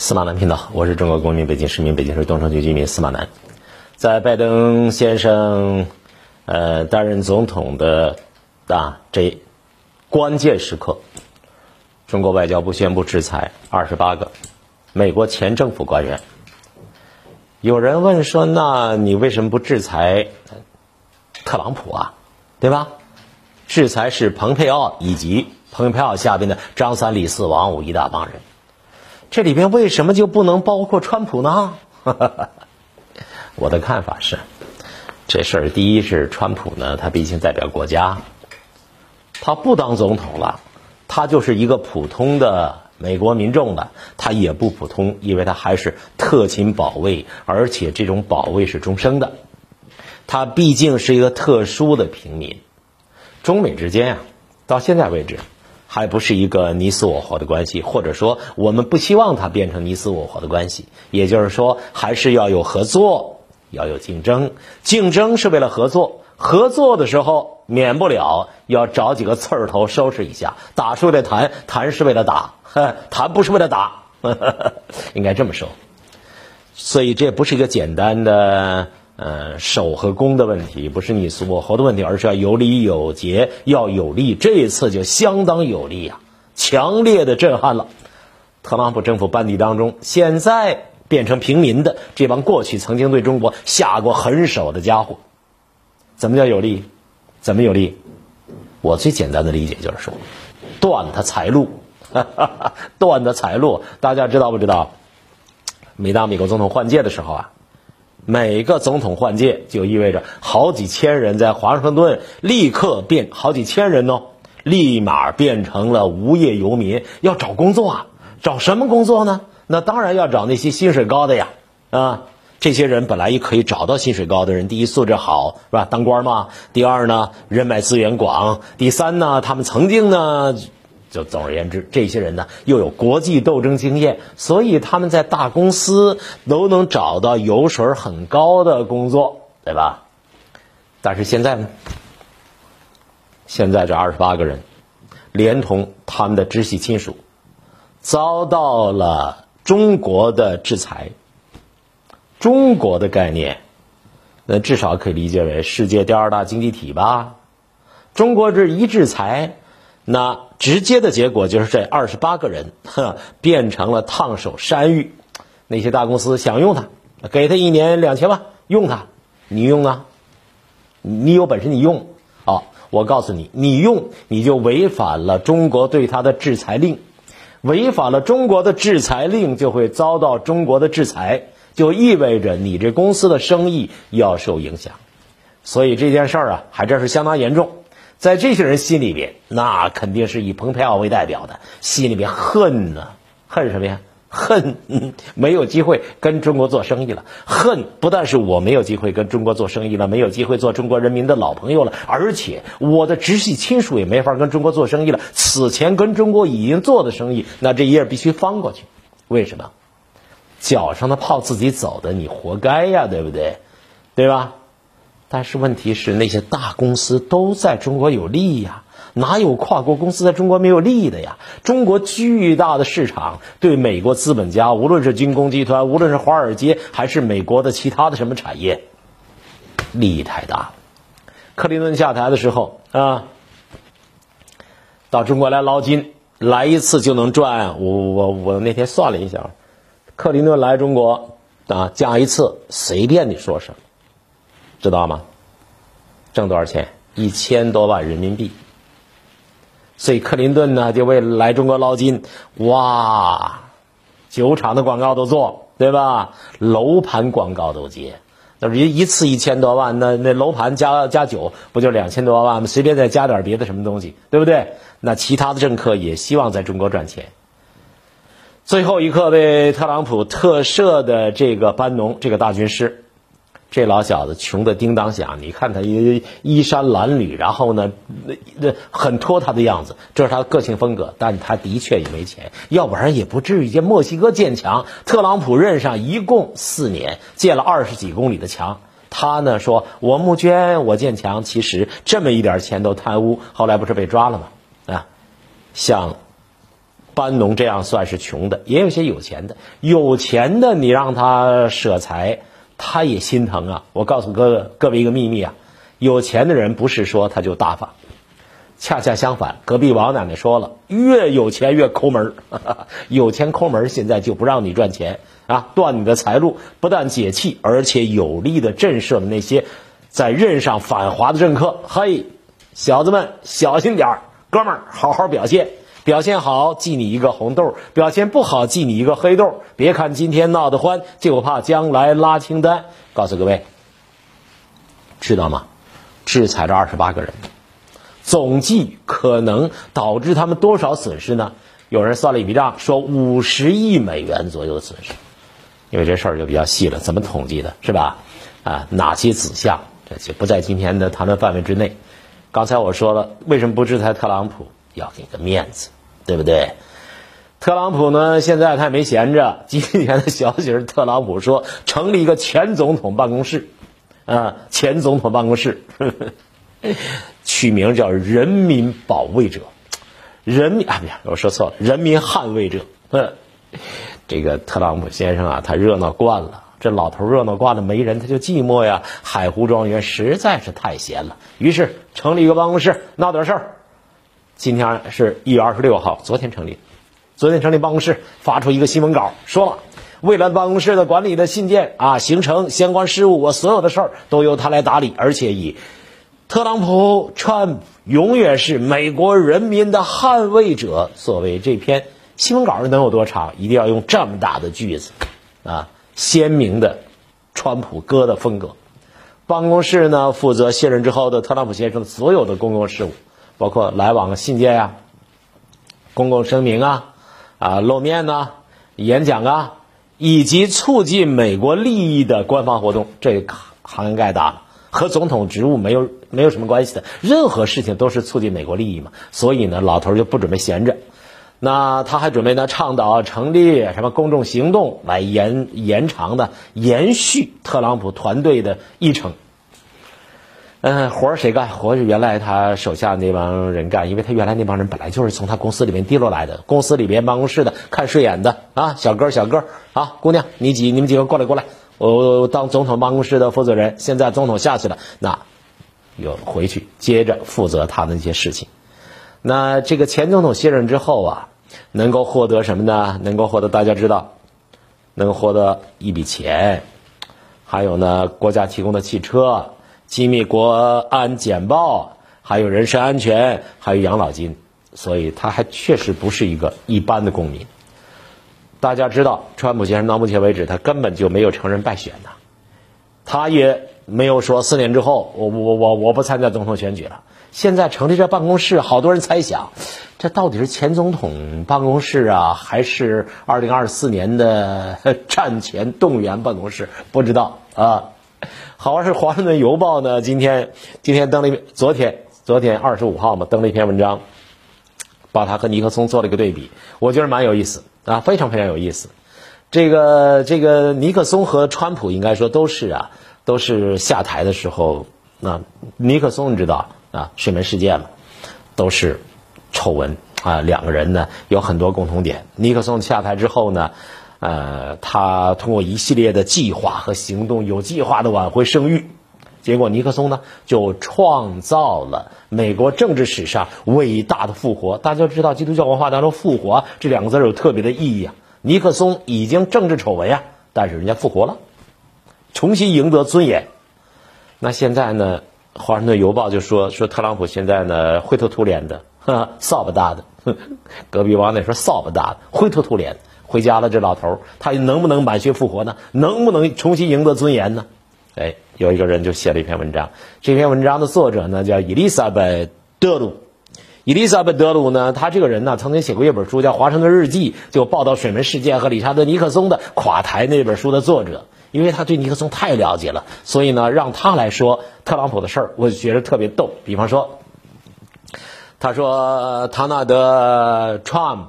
司马南频道，我是中国公民、北京市民、北京市东城区居民司马南。在拜登先生呃担任总统的啊这关键时刻，中国外交部宣布制裁二十八个美国前政府官员。有人问说：“那你为什么不制裁特朗普啊？对吧？制裁是蓬佩奥以及蓬佩奥下边的张三李四王五一大帮人。”这里边为什么就不能包括川普呢？我的看法是，这事儿第一是川普呢，他毕竟代表国家，他不当总统了，他就是一个普通的美国民众了，他也不普通，因为他还是特勤保卫，而且这种保卫是终生的，他毕竟是一个特殊的平民。中美之间啊，到现在为止。还不是一个你死我活的关系，或者说我们不希望它变成你死我活的关系。也就是说，还是要有合作，要有竞争。竞争是为了合作，合作的时候免不了要找几个刺儿头收拾一下。打是为了谈，谈是为了打，谈不是为了打，应该这么说。所以这不是一个简单的。呃，守和攻的问题不是你死我活的问题，而是要有理有节，要有力。这一次就相当有力啊，强烈的震撼了特朗普政府班底当中，现在变成平民的这帮过去曾经对中国下过狠手的家伙，怎么叫有利？怎么有利？我最简单的理解就是说，断他财路，断他财路。大家知道不知道？每当美国总统换届的时候啊。每个总统换届，就意味着好几千人在华盛顿立刻变好几千人哦，立马变成了无业游民，要找工作啊！找什么工作呢？那当然要找那些薪水高的呀！啊，这些人本来也可以找到薪水高的人，第一素质好是吧？当官嘛。第二呢，人脉资源广。第三呢，他们曾经呢。就总而言之，这些人呢又有国际斗争经验，所以他们在大公司都能找到油水很高的工作，对吧？但是现在呢，现在这二十八个人，连同他们的直系亲属，遭到了中国的制裁。中国的概念，那至少可以理解为世界第二大经济体吧？中国这一制裁。那直接的结果就是这二十八个人，呵，变成了烫手山芋。那些大公司想用他，给他一年两千万，用他，你用啊？你有本事你用。好，我告诉你，你用你就违反了中国对他的制裁令，违反了中国的制裁令就会遭到中国的制裁，就意味着你这公司的生意要受影响。所以这件事儿啊，还真是相当严重。在这些人心里边，那肯定是以蓬佩奥为代表的，心里边恨呢，恨什么呀？恨没有机会跟中国做生意了，恨不但是我没有机会跟中国做生意了，没有机会做中国人民的老朋友了，而且我的直系亲属也没法跟中国做生意了。此前跟中国已经做的生意，那这一页必须翻过去。为什么？脚上的泡自己走的，你活该呀，对不对？对吧？但是问题是，那些大公司都在中国有利呀，哪有跨国公司在中国没有利益的呀？中国巨大的市场对美国资本家，无论是军工集团，无论是华尔街，还是美国的其他的什么产业，利益太大了。克林顿下台的时候啊，到中国来捞金，来一次就能赚。我我我那天算了一下，克林顿来中国啊，讲一次随便你说什么。知道吗？挣多少钱？一千多万人民币。所以克林顿呢，就为来中国捞金，哇，酒厂的广告都做，对吧？楼盘广告都接，那一一次一千多万，那那楼盘加加酒，不就两千多万吗？随便再加点别的什么东西，对不对？那其他的政客也希望在中国赚钱。最后一刻被特朗普特赦的这个班农，这个大军师。这老小子穷的叮当响，你看他衣衣衫褴褛，然后呢，那那很拖沓的样子，这是他的个性风格。但他的确也没钱，要不然也不至于。这墨西哥建墙，特朗普任上一共四年建了二十几公里的墙，他呢说我募捐我建墙，其实这么一点钱都贪污，后来不是被抓了吗？啊，像班农这样算是穷的，也有些有钱的。有钱的你让他舍财，他也心疼啊。我告诉各各位一个秘密啊，有钱的人不是说他就大方，恰恰相反。隔壁王奶奶说了，越有钱越抠门儿 有钱抠门儿现在就不让你赚钱啊，断你的财路，不但解气，而且有力的震慑了那些在任上反华的政客。嘿，小子们小心点儿，哥们儿好好表现。表现好，记你一个红豆；表现不好，记你一个黑豆。别看今天闹得欢，就怕将来拉清单。告诉各位，知道吗？制裁这二十八个人，总计可能导致他们多少损失呢？有人算了一笔账，说五十亿美元左右的损失。因为这事儿就比较细了，怎么统计的，是吧？啊，哪些子项，这就不在今天的谈论范围之内。刚才我说了，为什么不制裁特朗普？要给个面子。对不对？特朗普呢？现在他也没闲着。今天的消息是，特朗普说成立一个前总统办公室，啊，前总统办公室，取名叫“人民保卫者”，人民啊，不是，我说错了，“人民捍卫者”。这个特朗普先生啊，他热闹惯了，这老头热闹惯了，没人他就寂寞呀。海湖庄园实在是太闲了，于是成立一个办公室，闹点事儿。今天是一月二十六号，昨天成立，昨天成立办公室，发出一个新闻稿，说了，未来办公室的管理的信件啊，行程相关事务，我所有的事儿都由他来打理，而且以特朗普川永远是美国人民的捍卫者作为这篇新闻稿能有多长？一定要用这么大的句子啊，鲜明的川普哥的风格。办公室呢，负责卸任之后的特朗普先生所有的公共事务。包括来往的信件呀、公共声明啊、啊露面呐、演讲啊，以及促进美国利益的官方活动，这涵盖大了，和总统职务没有没有什么关系的，任何事情都是促进美国利益嘛。所以呢，老头就不准备闲着，那他还准备呢倡导成立什么公众行动来延延长的延续特朗普团队的议程。嗯，活儿谁干？活是原来他手下那帮人干，因为他原来那帮人本来就是从他公司里面滴落来的，公司里边办公室的看顺眼的啊，小哥小哥啊，姑娘，你几你们几个过来过来，我当总统办公室的负责人。现在总统下去了，那又回去接着负责他的那些事情。那这个前总统卸任之后啊，能够获得什么呢？能够获得大家知道，能获得一笔钱，还有呢，国家提供的汽车。机密国安简报，还有人身安全，还有养老金，所以他还确实不是一个一般的公民。大家知道，川普先生到目前为止，他根本就没有承认败选呐，他也没有说四年之后，我我我我不参加总统选举了。现在成立这办公室，好多人猜想，这到底是前总统办公室啊，还是二零二四年的 战前动员办公室？不知道啊。好玩是《华盛顿邮报》呢，今天今天登了一篇，昨天昨天二十五号嘛，登了一篇文章，把他和尼克松做了一个对比，我觉得蛮有意思啊，非常非常有意思。这个这个尼克松和川普应该说都是啊，都是下台的时候，那尼克松你知道啊，水门事件嘛，都是丑闻啊，两个人呢有很多共同点。尼克松下台之后呢。呃，他通过一系列的计划和行动，有计划的挽回声誉，结果尼克松呢就创造了美国政治史上伟大的复活。大家知道，基督教文化当中“复活”这两个字有特别的意义啊。尼克松已经政治丑闻呀，但是人家复活了，重新赢得尊严。那现在呢，《华盛顿邮报》就说说特朗普现在呢灰头土脸的，扫把大的。隔壁王那说扫把大的，灰头土脸。回家了，这老头他能不能满血复活呢？能不能重新赢得尊严呢？哎，有一个人就写了一篇文章，这篇文章的作者呢叫伊丽莎白·德鲁。伊丽莎白·德鲁呢，他这个人呢曾经写过一本书叫《华盛顿日记》，就报道水门事件和理查德·尼克松的垮台那本书的作者。因为他对尼克松太了解了，所以呢让他来说特朗普的事儿，我就觉得特别逗。比方说，他说唐纳德 Trump。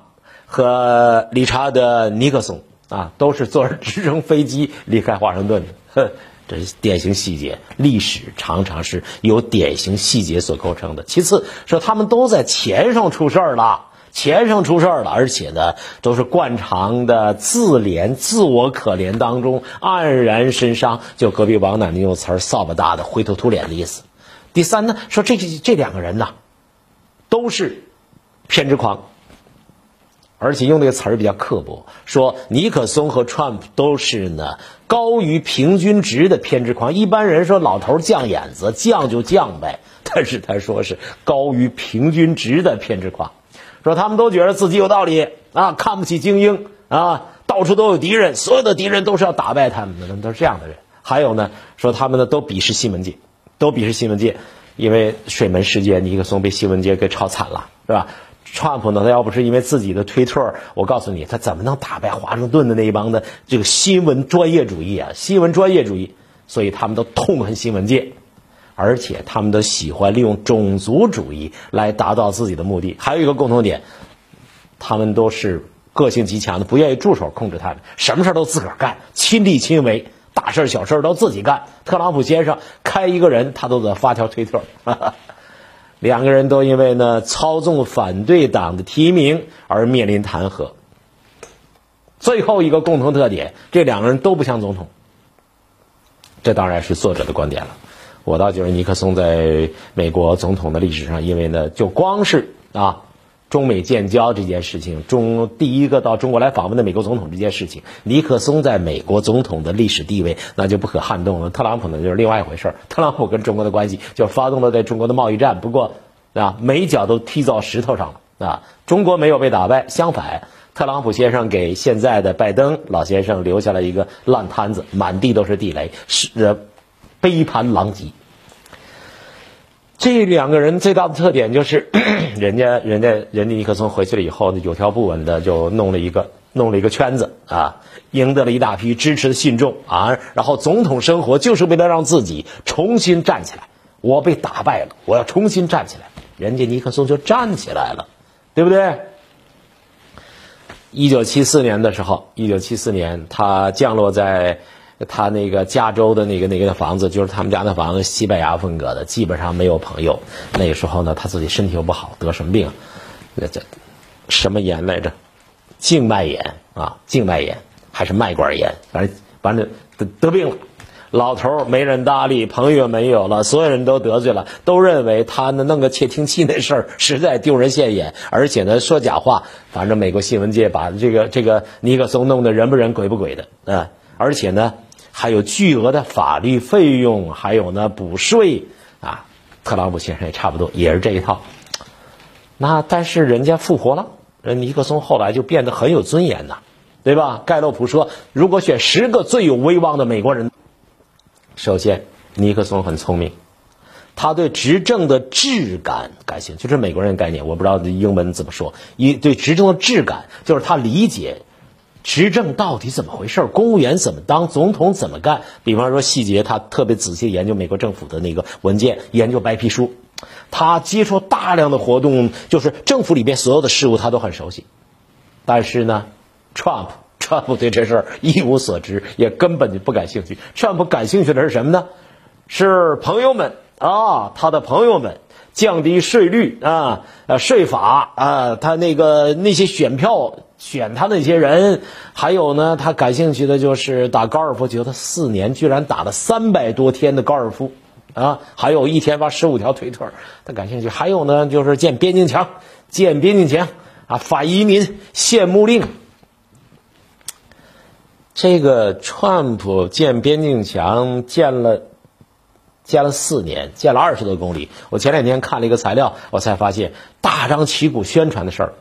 和理查德·尼克松啊，都是坐着直升飞机离开华盛顿的，哼，这是典型细节。历史常常是由典型细节所构成的。其次说他们都在钱上出事儿了，钱上出事儿了，而且呢，都是惯常的自怜、自我可怜当中黯然神伤。就隔壁王奶奶用词儿“扫把大的灰头土脸”的意思。第三呢，说这这两个人呢，都是偏执狂，而且用那个词儿比较刻薄，说尼克松和 Trump 都是呢高于平均值的偏执狂。一般人说老头犟眼子，犟就犟呗，但是他说是高于平均值的偏执狂。说他们都觉得自己有道理啊，看不起精英啊，到处都有敌人，所有的敌人都是要打败他们的，都是这样的人。还有呢，说他们呢都鄙视新闻界，都鄙视新闻界，因为水门事件，尼克松被新闻界给炒惨了，是吧？川普呢，他要不是因为自己的推特，我告诉你，他怎么能打败华盛顿的那一帮的这个新闻专业主义啊？新闻专业主义，所以他们都痛恨新闻界。而且他们都喜欢利用种族主义来达到自己的目的。还有一个共同点，他们都是个性极强的，不愿意助手控制他们，什么事都自个儿干，亲力亲为，大事小事都自己干。特朗普先生开一个人，他都得发条推特。两个人都因为呢操纵反对党的提名而面临弹劾。最后一个共同特点，这两个人都不像总统。这当然是作者的观点了。我倒觉得尼克松在美国总统的历史上，因为呢，就光是啊，中美建交这件事情，中第一个到中国来访问的美国总统这件事情，尼克松在美国总统的历史地位那就不可撼动了。特朗普呢就是另外一回事儿，特朗普跟中国的关系就发动了在中国的贸易战，不过啊，每脚都踢到石头上了啊，中国没有被打败，相反，特朗普先生给现在的拜登老先生留下了一个烂摊子，满地都是地雷，是呃。杯盘狼藉。这两个人最大的特点就是，人家人家人家尼克松回去了以后呢，有条不紊的就弄了一个弄了一个圈子啊，赢得了一大批支持的信众啊。然后总统生活就是为了让自己重新站起来。我被打败了，我要重新站起来。人家尼克松就站起来了，对不对？一九七四年的时候，一九七四年他降落在。他那个加州的那个那个房子，就是他们家那房子，西班牙风格的，基本上没有朋友。那个时候呢，他自己身体又不好，得什么病？那叫什么炎来着？静脉炎啊，静脉炎还是脉管炎？反正反正得得病了。老头没人搭理，朋友没有了，所有人都得罪了，都认为他那弄个窃听器那事儿实在丢人现眼，而且呢说假话。反正美国新闻界把这个这个尼克松弄得人不人鬼不鬼的啊，而且呢。还有巨额的法律费用，还有呢补税啊，特朗普先生也差不多也是这一套。那但是人家复活了，人尼克松后来就变得很有尊严呐，对吧？盖洛普说，如果选十个最有威望的美国人，首先尼克松很聪明，他对执政的质感感兴趣，这是美国人概念，我不知道英文怎么说。一对执政的质感，就是他理解。执政到底怎么回事？公务员怎么当？总统怎么干？比方说细节，他特别仔细研究美国政府的那个文件，研究白皮书。他接触大量的活动，就是政府里边所有的事物，他都很熟悉。但是呢，Trump，Trump 对这事儿一无所知，也根本就不感兴趣。Trump 感兴趣的是什么呢？是朋友们啊，他的朋友们。降低税率啊，呃，税法啊，他那个那些选票选他那些人，还有呢，他感兴趣的就是打高尔夫球，他四年居然打了三百多天的高尔夫啊，还有一天发十五条推特，他感兴趣。还有呢，就是建边境墙，建边境墙啊，反移民限牧令。这个川普建边境墙建了。建了四年，建了二十多公里。我前两天看了一个材料，我才发现大张旗鼓宣传的事儿，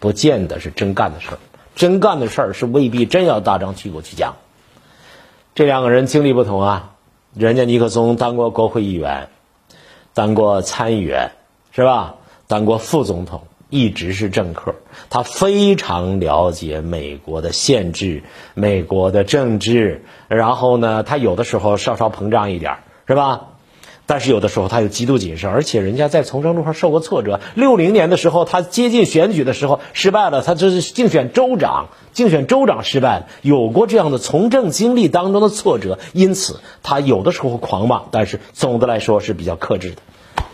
不见得是真干的事儿。真干的事儿是未必真要大张旗鼓去讲。这两个人经历不同啊，人家尼克松当过国会议员，当过参议员，是吧？当过副总统，一直是政客，他非常了解美国的宪制、美国的政治。然后呢，他有的时候稍稍膨胀一点。是吧？但是有的时候他又极度谨慎，而且人家在从政路上受过挫折。六零年的时候，他接近选举的时候失败了，他这是竞选州长，竞选州长失败了，有过这样的从政经历当中的挫折，因此他有的时候狂妄，但是总的来说是比较克制的。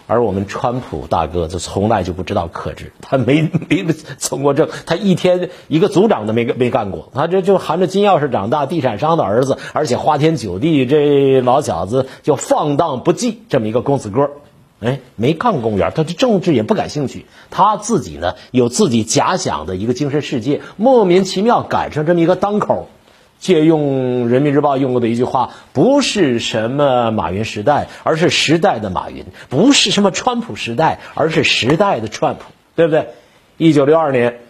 而我们川普大哥就从来就不知道克制，他没 没从过政，他一天一个组长都没没干过，他这就含着金钥匙长大，地产商的儿子，而且花天酒地，这老小子就放荡不羁，这么一个公子哥，哎，没干公务员，他对政治也不感兴趣，他自己呢有自己假想的一个精神世界，莫名其妙赶上这么一个当口。借用人民日报用过的一句话，不是什么马云时代，而是时代的马云；不是什么川普时代，而是时代的川普，对不对？一九六二年，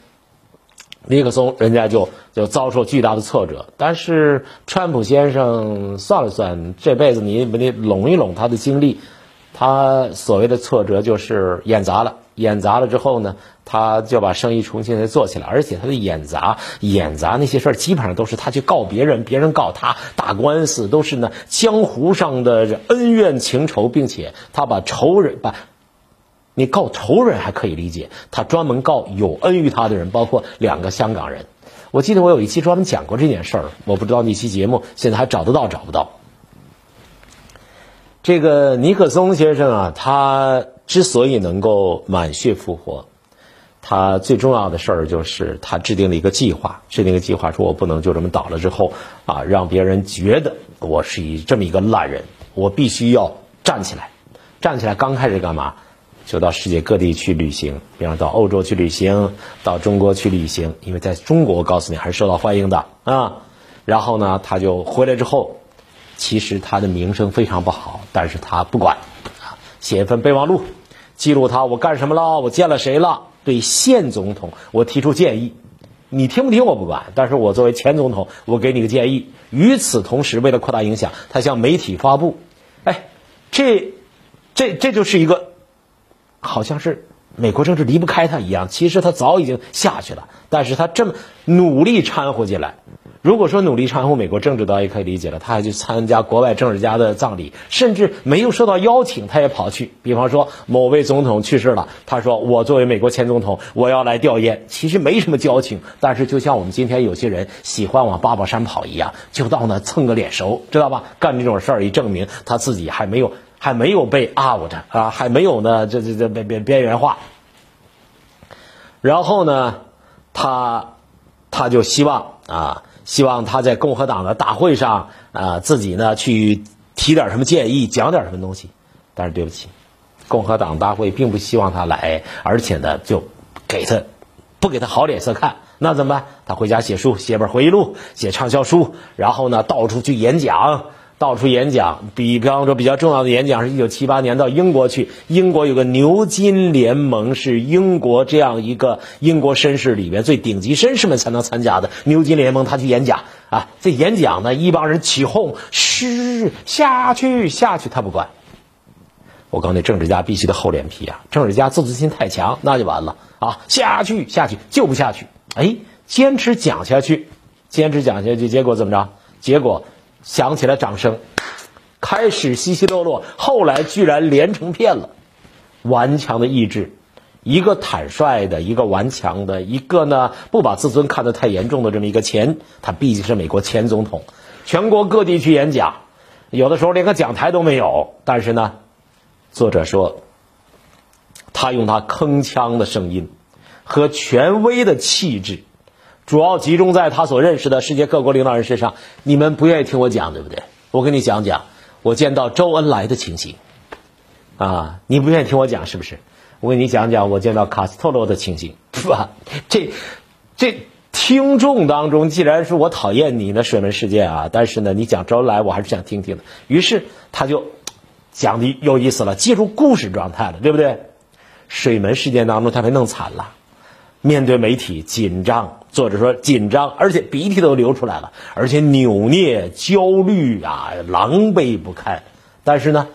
尼克松人家就就遭受巨大的挫折，但是川普先生算了算，这辈子你你拢一拢他的经历，他所谓的挫折就是演砸了。演砸了之后呢，他就把生意重新再做起来，而且他的演砸、演砸那些事儿，基本上都是他去告别人，别人告他，打官司都是呢江湖上的恩怨情仇，并且他把仇人把，你告仇人还可以理解，他专门告有恩于他的人，包括两个香港人。我记得我有一期专门讲过这件事儿，我不知道那期节目现在还找得到找不到。这个尼克松先生啊，他。之所以能够满血复活，他最重要的事儿就是他制定了一个计划，制定一个计划，说我不能就这么倒了之后啊，让别人觉得我是一这么一个烂人，我必须要站起来，站起来。刚开始干嘛？就到世界各地去旅行，比方到欧洲去旅行，到中国去旅行，因为在中国，我告诉你还是受到欢迎的啊。然后呢，他就回来之后，其实他的名声非常不好，但是他不管。写一份备忘录，记录他我干什么了，我见了谁了。对现总统，我提出建议，你听不听我不管，但是我作为前总统，我给你个建议。与此同时，为了扩大影响，他向媒体发布，哎，这，这这就是一个，好像是美国政治离不开他一样。其实他早已经下去了，但是他这么努力掺和进来。如果说努力掺和美国政治，倒也可以理解了。他还去参加国外政治家的葬礼，甚至没有受到邀请，他也跑去。比方说，某位总统去世了，他说：“我作为美国前总统，我要来吊唁。”其实没什么交情，但是就像我们今天有些人喜欢往八宝山跑一样，就到那蹭个脸熟，知道吧？干这种事儿，以证明他自己还没有还没有被 out 啊，还没有呢，这这这边边边缘化。然后呢，他他就希望啊。希望他在共和党的大会上啊，自己呢去提点什么建议，讲点什么东西。但是对不起，共和党大会并不希望他来，而且呢就给他不给他好脸色看。那怎么办？他回家写书，写本回忆录，写畅销书，然后呢到处去演讲。到处演讲，比方说比较重要的演讲是一九七八年到英国去，英国有个牛津联盟，是英国这样一个英国绅士里面最顶级绅士们才能参加的牛津联盟，他去演讲啊，这演讲呢，一帮人起哄，嘘，下去下去，他不管。我告诉你，政治家必须得厚脸皮啊，政治家自尊心太强，那就完了啊，下去下去就不下去，哎，坚持讲下去，坚持讲下去，结果怎么着？结果。响起了掌声，开始稀稀落落，后来居然连成片了。顽强的意志，一个坦率的，一个顽强的，一个呢不把自尊看得太严重的这么一个前，他毕竟是美国前总统，全国各地去演讲，有的时候连个讲台都没有。但是呢，作者说，他用他铿锵的声音和权威的气质。主要集中在他所认识的世界各国领导人身上。你们不愿意听我讲，对不对？我跟你讲讲我见到周恩来的情形。啊，你不愿意听我讲是不是？我跟你讲讲我见到卡斯特罗的情形，是吧？这这听众当中，既然是我讨厌你的水门事件啊，但是呢，你讲周恩来，我还是想听听的。于是他就讲的有意思了，进入故事状态了，对不对？水门事件当中，他被弄惨了。面对媒体紧张，作者说紧张，而且鼻涕都流出来了，而且扭捏、焦虑啊，狼狈不堪。但是呢，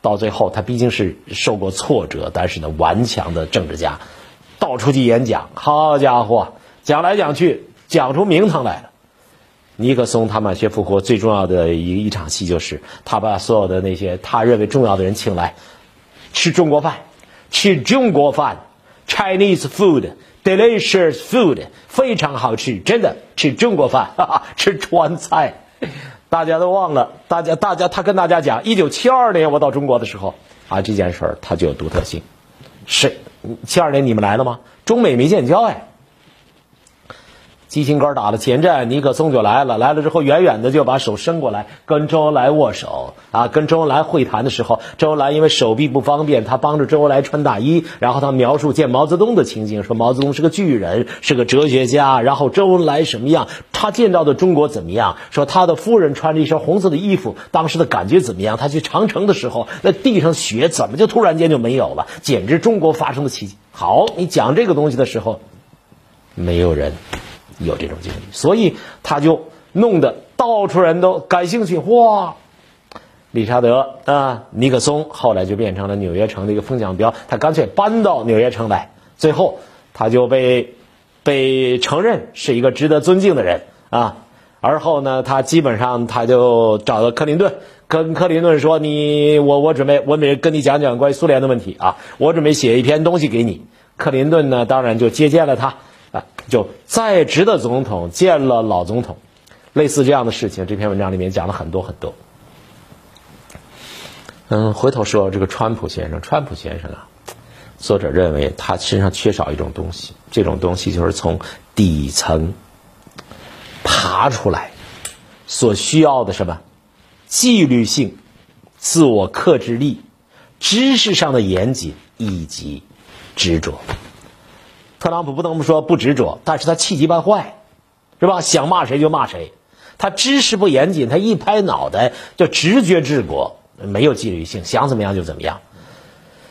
到最后他毕竟是受过挫折，但是呢，顽强的政治家，到处去演讲，好家伙，讲来讲去，讲出名堂来了。尼克松他满血复活最重要的一一场戏，就是他把所有的那些他认为重要的人请来，吃中国饭，吃中国饭。Chinese food, delicious food，非常好吃，真的吃中国饭，哈哈，吃川菜。大家都忘了，大家大家他跟大家讲，一九七二年我到中国的时候，啊，这件事儿它就有独特性。是七二年你们来了吗？中美没建交哎。基辛格打了前站，尼克松就来了。来了之后，远远的就把手伸过来，跟周恩来握手啊。跟周恩来会谈的时候，周恩来因为手臂不方便，他帮着周恩来穿大衣。然后他描述见毛泽东的情景，说毛泽东是个巨人，是个哲学家。然后周恩来什么样？他见到的中国怎么样？说他的夫人穿着一身红色的衣服，当时的感觉怎么样？他去长城的时候，那地上雪怎么就突然间就没有了？简直中国发生的奇迹。好，你讲这个东西的时候，没有人。有这种经历，所以他就弄得到处人都感兴趣。哇，理查德啊，尼克松后来就变成了纽约城的一个风向标，他干脆搬到纽约城来，最后他就被被承认是一个值得尊敬的人啊。而后呢，他基本上他就找到克林顿，跟克林顿说：“你我我准备我准备跟你讲讲关于苏联的问题啊，我准备写一篇东西给你。”克林顿呢，当然就接见了他。就在职的总统见了老总统，类似这样的事情，这篇文章里面讲了很多很多。嗯，回头说这个川普先生，川普先生啊，作者认为他身上缺少一种东西，这种东西就是从底层爬出来所需要的什么纪律性、自我克制力、知识上的严谨以及执着。特朗普不能说不执着，但是他气急败坏，是吧？想骂谁就骂谁，他知识不严谨，他一拍脑袋就直觉治国，没有纪律性，想怎么样就怎么样。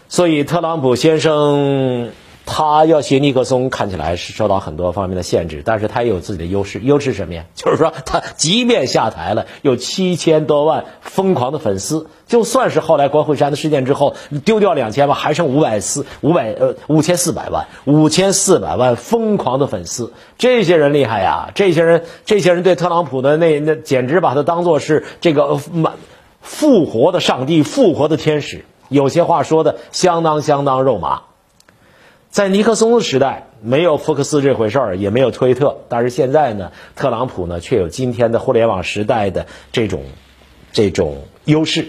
所以特朗普先生。他要学尼克松，看起来是受到很多方面的限制，但是他也有自己的优势。优势什么呀？就是说，他即便下台了，有七千多万疯狂的粉丝，就算是后来关惠山的事件之后丢掉两千万，还剩五百四五百呃五千四百万五千四百万疯狂的粉丝，这些人厉害呀！这些人，这些人对特朗普的那那简直把他当做是这个满复活的上帝、复活的天使。有些话说的相当相当肉麻。在尼克松的时代，没有福克斯这回事儿，也没有推特。但是现在呢，特朗普呢却有今天的互联网时代的这种这种优势。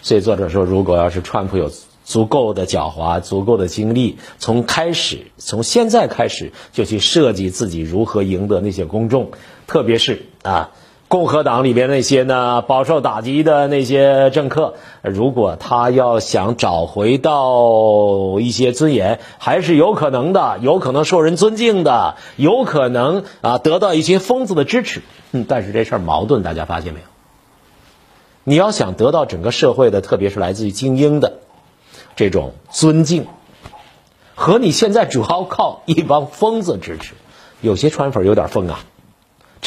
所以作者说，如果要是川普有足够的狡猾、足够的精力，从开始从现在开始就去设计自己如何赢得那些公众，特别是啊。共和党里边那些呢饱受打击的那些政客，如果他要想找回到一些尊严，还是有可能的，有可能受人尊敬的，有可能啊得到一些疯子的支持。嗯，但是这事儿矛盾，大家发现没有？你要想得到整个社会的，特别是来自于精英的这种尊敬，和你现在主要靠一帮疯子支持，有些川粉有点疯啊。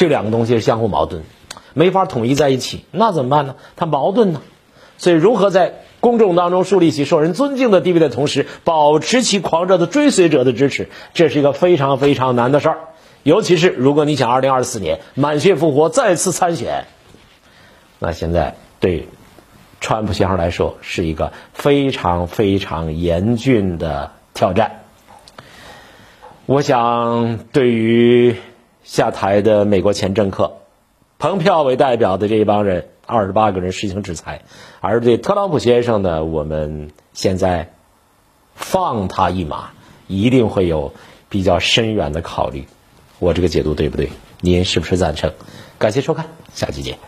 这两个东西是相互矛盾，没法统一在一起，那怎么办呢？它矛盾呢，所以如何在公众当中树立起受人尊敬的地位的同时，保持其狂热的追随者的支持，这是一个非常非常难的事儿。尤其是如果你想二零二四年满血复活再次参选，那现在对川普先生来说是一个非常非常严峻的挑战。我想对于。下台的美国前政客，蓬佩奥为代表的这一帮人，二十八个人实行制裁；而对特朗普先生呢，我们现在放他一马，一定会有比较深远的考虑。我这个解读对不对？您是不是赞成？感谢收看，下期见。